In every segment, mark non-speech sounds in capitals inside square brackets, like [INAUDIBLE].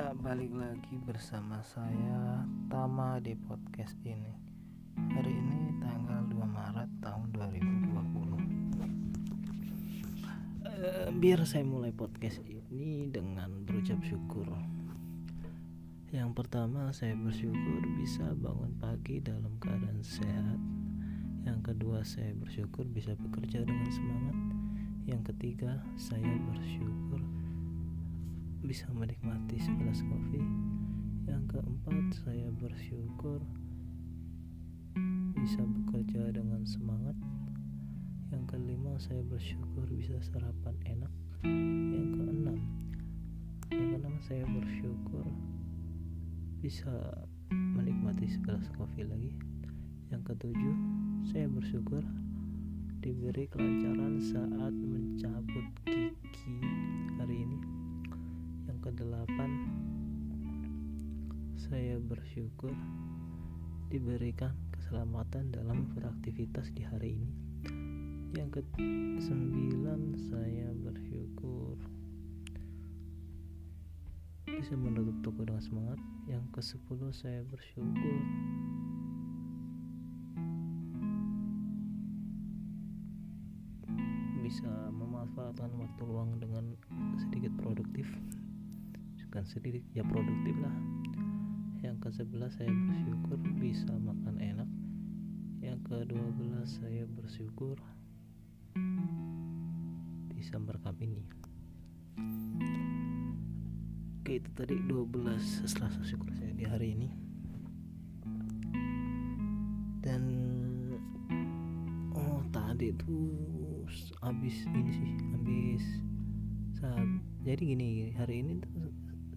Ya, balik lagi bersama saya Tama di podcast ini. Hari ini tanggal 2 Maret tahun 2020. Eh, biar saya mulai podcast ini dengan berucap syukur. Yang pertama, saya bersyukur bisa bangun pagi dalam keadaan sehat. Yang kedua, saya bersyukur bisa bekerja dengan semangat. Yang ketiga, saya bersyukur bisa menikmati segelas kopi. Yang keempat, saya bersyukur bisa bekerja dengan semangat. Yang kelima, saya bersyukur bisa sarapan enak. Yang keenam, yang keenam saya bersyukur bisa menikmati segelas kopi lagi. Yang ketujuh, saya bersyukur diberi kelancaran saat mencabut gigi hari ini kedelapan saya bersyukur diberikan keselamatan dalam beraktivitas di hari ini. Yang ke sembilan saya bersyukur bisa menutup toko dengan semangat. Yang ke sepuluh saya bersyukur bisa memanfaatkan waktu luang dengan sedikit produktif bukan sedikit ya produktif lah. Yang ke sebelas saya bersyukur bisa makan enak. Yang ke dua belas saya bersyukur bisa merekam ini. Oke itu tadi 12 selasa syukur saya di hari ini. Dan oh tadi tuh habis ini sih habis jadi gini hari ini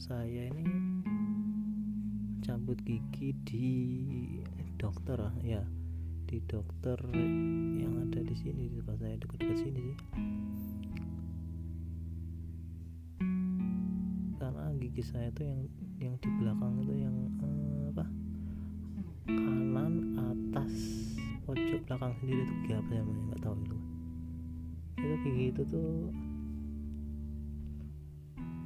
saya ini cabut gigi di dokter ya. Di dokter yang ada di sini di tempat saya dekat-dekat sini sih. Karena gigi saya itu yang yang di belakang itu yang eh, apa kanan atas pojok belakang sendiri itu gigi apa namanya? Nggak tahu itu. Itu gigi itu tuh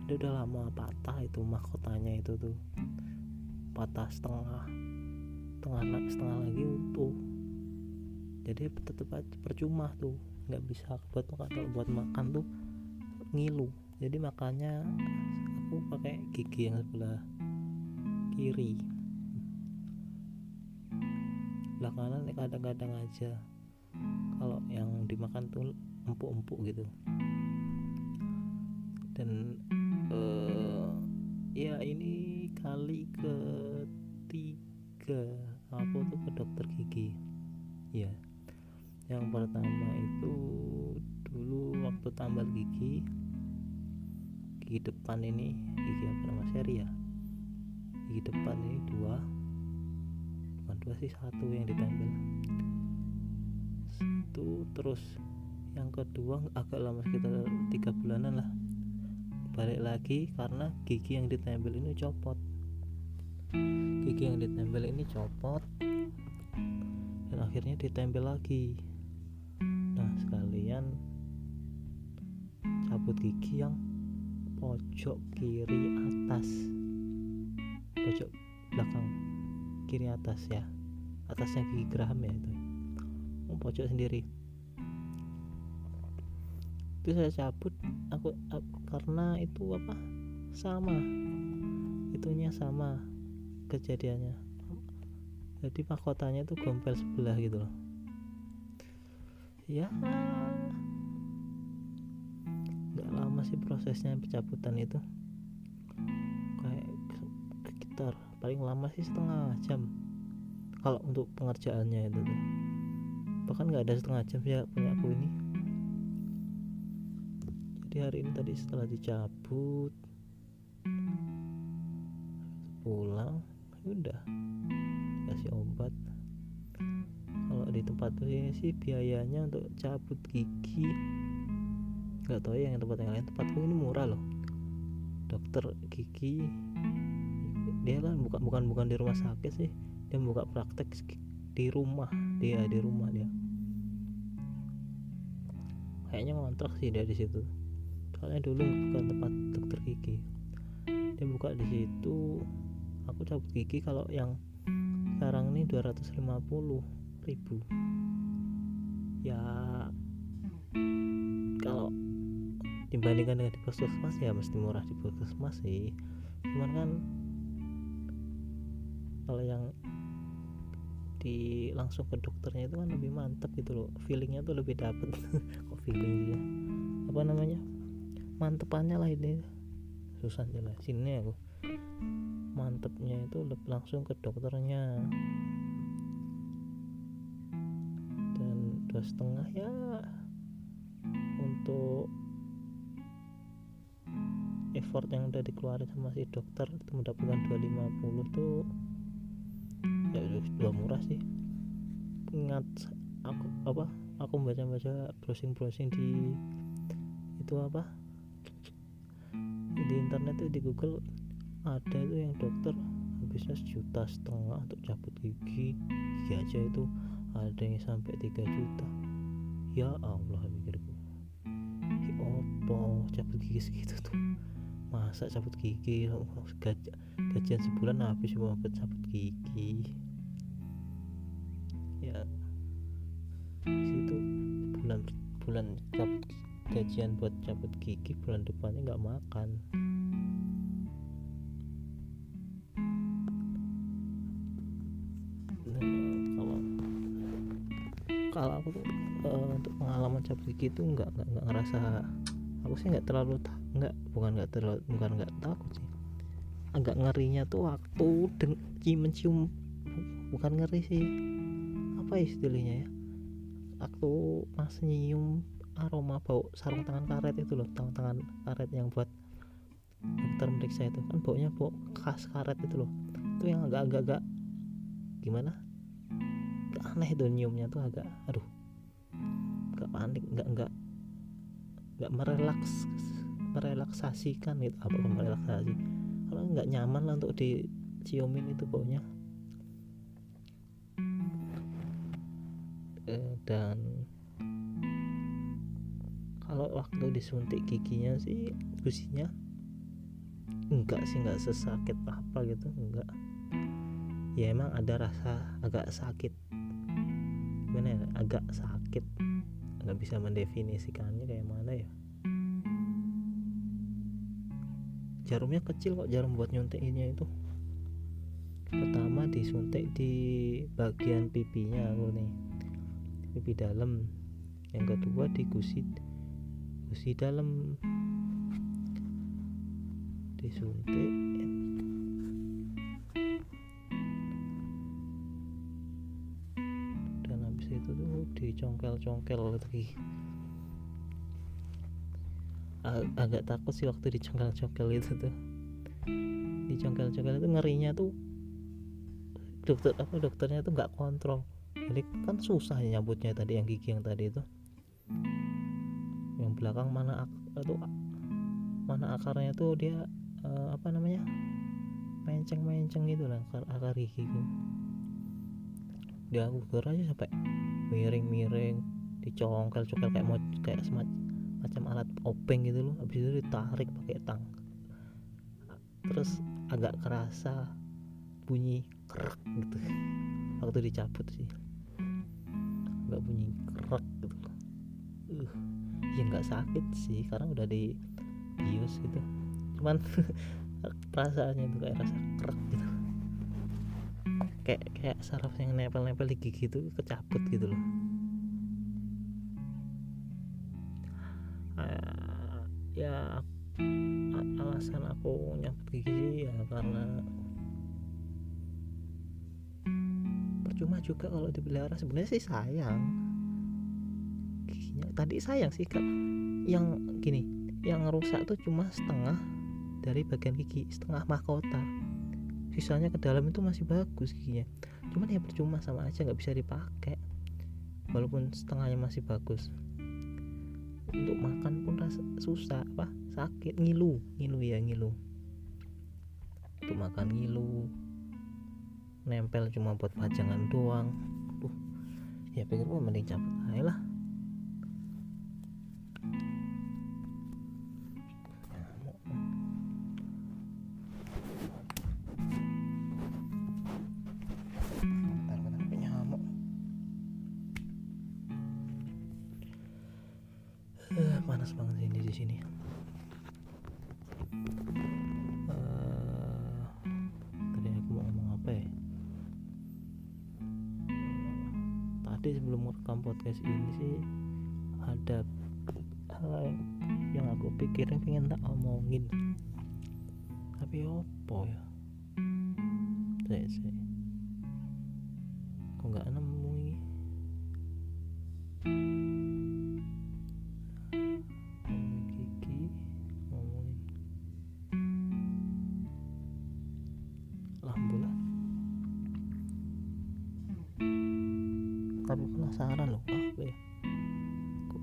dia udah lama patah itu mahkotanya itu tuh. Patah setengah setengah setengah lagi utuh jadi tetap percuma tuh nggak bisa buat makan kalau buat makan tuh ngilu. Jadi makanya aku pakai gigi yang sebelah kiri. Sebelah kanan kadang-kadang aja kalau yang dimakan tuh empuk-empuk gitu. Dan uh, ya ini kali ketiga. Aku tuh ke dokter gigi. Ya. Yang pertama itu dulu waktu tambal gigi gigi depan ini gigi apa nama seri ya? Gigi depan ini dua. Bukan dua sih satu yang ditempel. Itu terus yang kedua agak lama sekitar tiga bulanan lah balik lagi karena gigi yang ditempel ini copot. Gigi yang ditempel ini copot dan akhirnya ditempel lagi. Nah sekalian cabut gigi yang pojok kiri atas. Pojok belakang kiri atas ya. Atasnya gigi geraham ya itu. Pojok sendiri itu saya cabut aku, karena itu apa? Sama. Itunya sama kejadiannya. Jadi mahkotanya itu gompel sebelah gitu loh. Ya. Nggak lama sih prosesnya pencabutan itu. Kayak sekitar paling lama sih setengah jam. Kalau untuk pengerjaannya itu tuh. Bahkan nggak ada setengah jam ya punya aku ini jadi hari ini tadi setelah dicabut pulang ya udah kasih obat. Kalau di tempat ini sih biayanya untuk cabut gigi. Nggak tahu ya yang tempat yang lain tempatku ini murah loh. Dokter gigi dia kan bukan bukan bukan di rumah sakit sih. Dia buka praktek di rumah dia di rumah dia. Kayaknya ngontrak sih dari situ soalnya dulu bukan tempat dokter gigi. Dia buka di situ. Aku cabut gigi kalau yang sekarang ini 250 ribu. Ya kalau dibandingkan dengan di puskesmas ya mesti murah di puskesmas sih. Cuman kan kalau yang di langsung ke dokternya itu kan lebih mantep gitu loh. Feelingnya tuh lebih dapet. [LAUGHS] Kok feeling ya? Apa namanya mantepannya lah ini. Susah jelasin nih aku. Mantepnya itu langsung ke dokternya. Dan dua setengah ya untuk effort yang udah dikeluarin sama si dokter itu mendapatkan 250 tuh ya udah murah sih. Ingat aku apa aku baca-baca browsing-browsing di itu apa di internet tuh di Google ada itu yang dokter habisnya sejuta setengah untuk cabut gigi. Gigi aja itu ada yang sampai 3 juta. Ya Allah mikirku ya opo cabut gigi segitu tuh? Masa cabut gigi? Gaj gajian sebulan habis cuma buat cabut gigi. Ya. Situ bulan bulan cabut gajian buat cabut gigi bulan depannya nggak makan. Kalau aku tuh uh, untuk pengalaman cabut gigi itu nggak nggak ngerasa aku sih nggak terlalu nggak bukan nggak terlalu bukan nggak takut sih. Agak ngerinya tuh waktu deng mencium bukan ngeri sih. Apa istilahnya ya? Waktu mas nyium aroma bau sarung tangan karet itu loh tangan tangan karet yang buat dokter meriksa itu. Kan baunya bau khas karet itu loh. Itu yang agak-agak gimana? Aneh itu nyiumnya tuh agak aduh nggak panik nggak nggak nggak merelaks merelaksasikan gitu. Apa merelaksasi. Kalau nggak nyaman lah untuk diciumin itu baunya. Eh, dan kalau waktu disuntik giginya sih gusinya enggak sih enggak sesakit apa gitu enggak. Ya emang ada rasa agak sakit. Gimana ya agak sakit. Nggak bisa mendefinisikannya kayak mana ya. Jarumnya kecil kok jarum buat nyuntikinnya itu. Pertama disuntik di bagian pipinya aku nih. Pipi dalam. Yang kedua di gusi gusi dalam disuntik. Dan habis itu tuh dicongkel-congkel lagi. Ag agak takut sih waktu dicongkel-congkel itu tuh. Dicongkel-congkel itu ngerinya tuh dokter apa dokternya tuh nggak kontrol. Jadi kan susah ya nyambutnya tadi yang gigi yang tadi itu yang belakang mana itu mana akarnya tuh dia uh, apa namanya? Menceng-menceng gitu lah akar, akar gigi gitu. dia ukur aja sampai miring-miring dicongkel-congkel kayak mau kayak semacam macam alat openg gitu loh. Habis itu ditarik pakai tang. Terus agak kerasa bunyi kerak gitu. Waktu dicabut sih. Nggak bunyi kerak gitu. Uh nggak sakit sih karena udah di bius gitu. Cuman [LAUGHS] perasaannya itu kayak rasa kerak gitu. Kayak kayak saraf yang nempel-nempel di gigi itu kecabut gitu loh. Uh, ya alasan aku nyabut gigi ya karena percuma juga kalau dipelihara. Sebenarnya sih sayang giginya tadi sayang sih kak. Yang gini yang rusak tuh cuma setengah dari bagian gigi setengah mahkota. Sisanya ke dalam itu masih bagus giginya. Cuman ya percuma sama aja nggak bisa dipakai. Walaupun setengahnya masih bagus. Untuk makan pun rasa susah apa sakit. Ngilu ngilu ya ngilu. Untuk makan ngilu. Nempel cuma buat pajangan doang. Duh, ya pikir mending cabut aja lah panas banget ini di sini. Uh, tadi aku mau ngomong apa ya? Tadi sebelum merekam podcast ini sih ada hal yang aku pikirin pengen tak omongin. Tapi opo ya? Saya kok nggak nemu tapi penasaran loh apa ya? Kok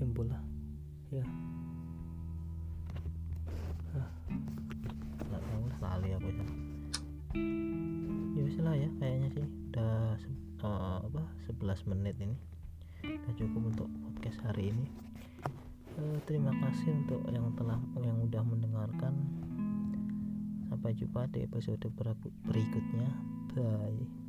ya bola ya. Ah nggak tahu lali aku ya. Ya lah ya kayaknya sih udah eh, apa 11 menit ini. Udah cukup untuk podcast hari ini. Eh, terima kasih untuk yang telah yang udah mendengarkan. Sampai jumpa di episode berikutnya Hi.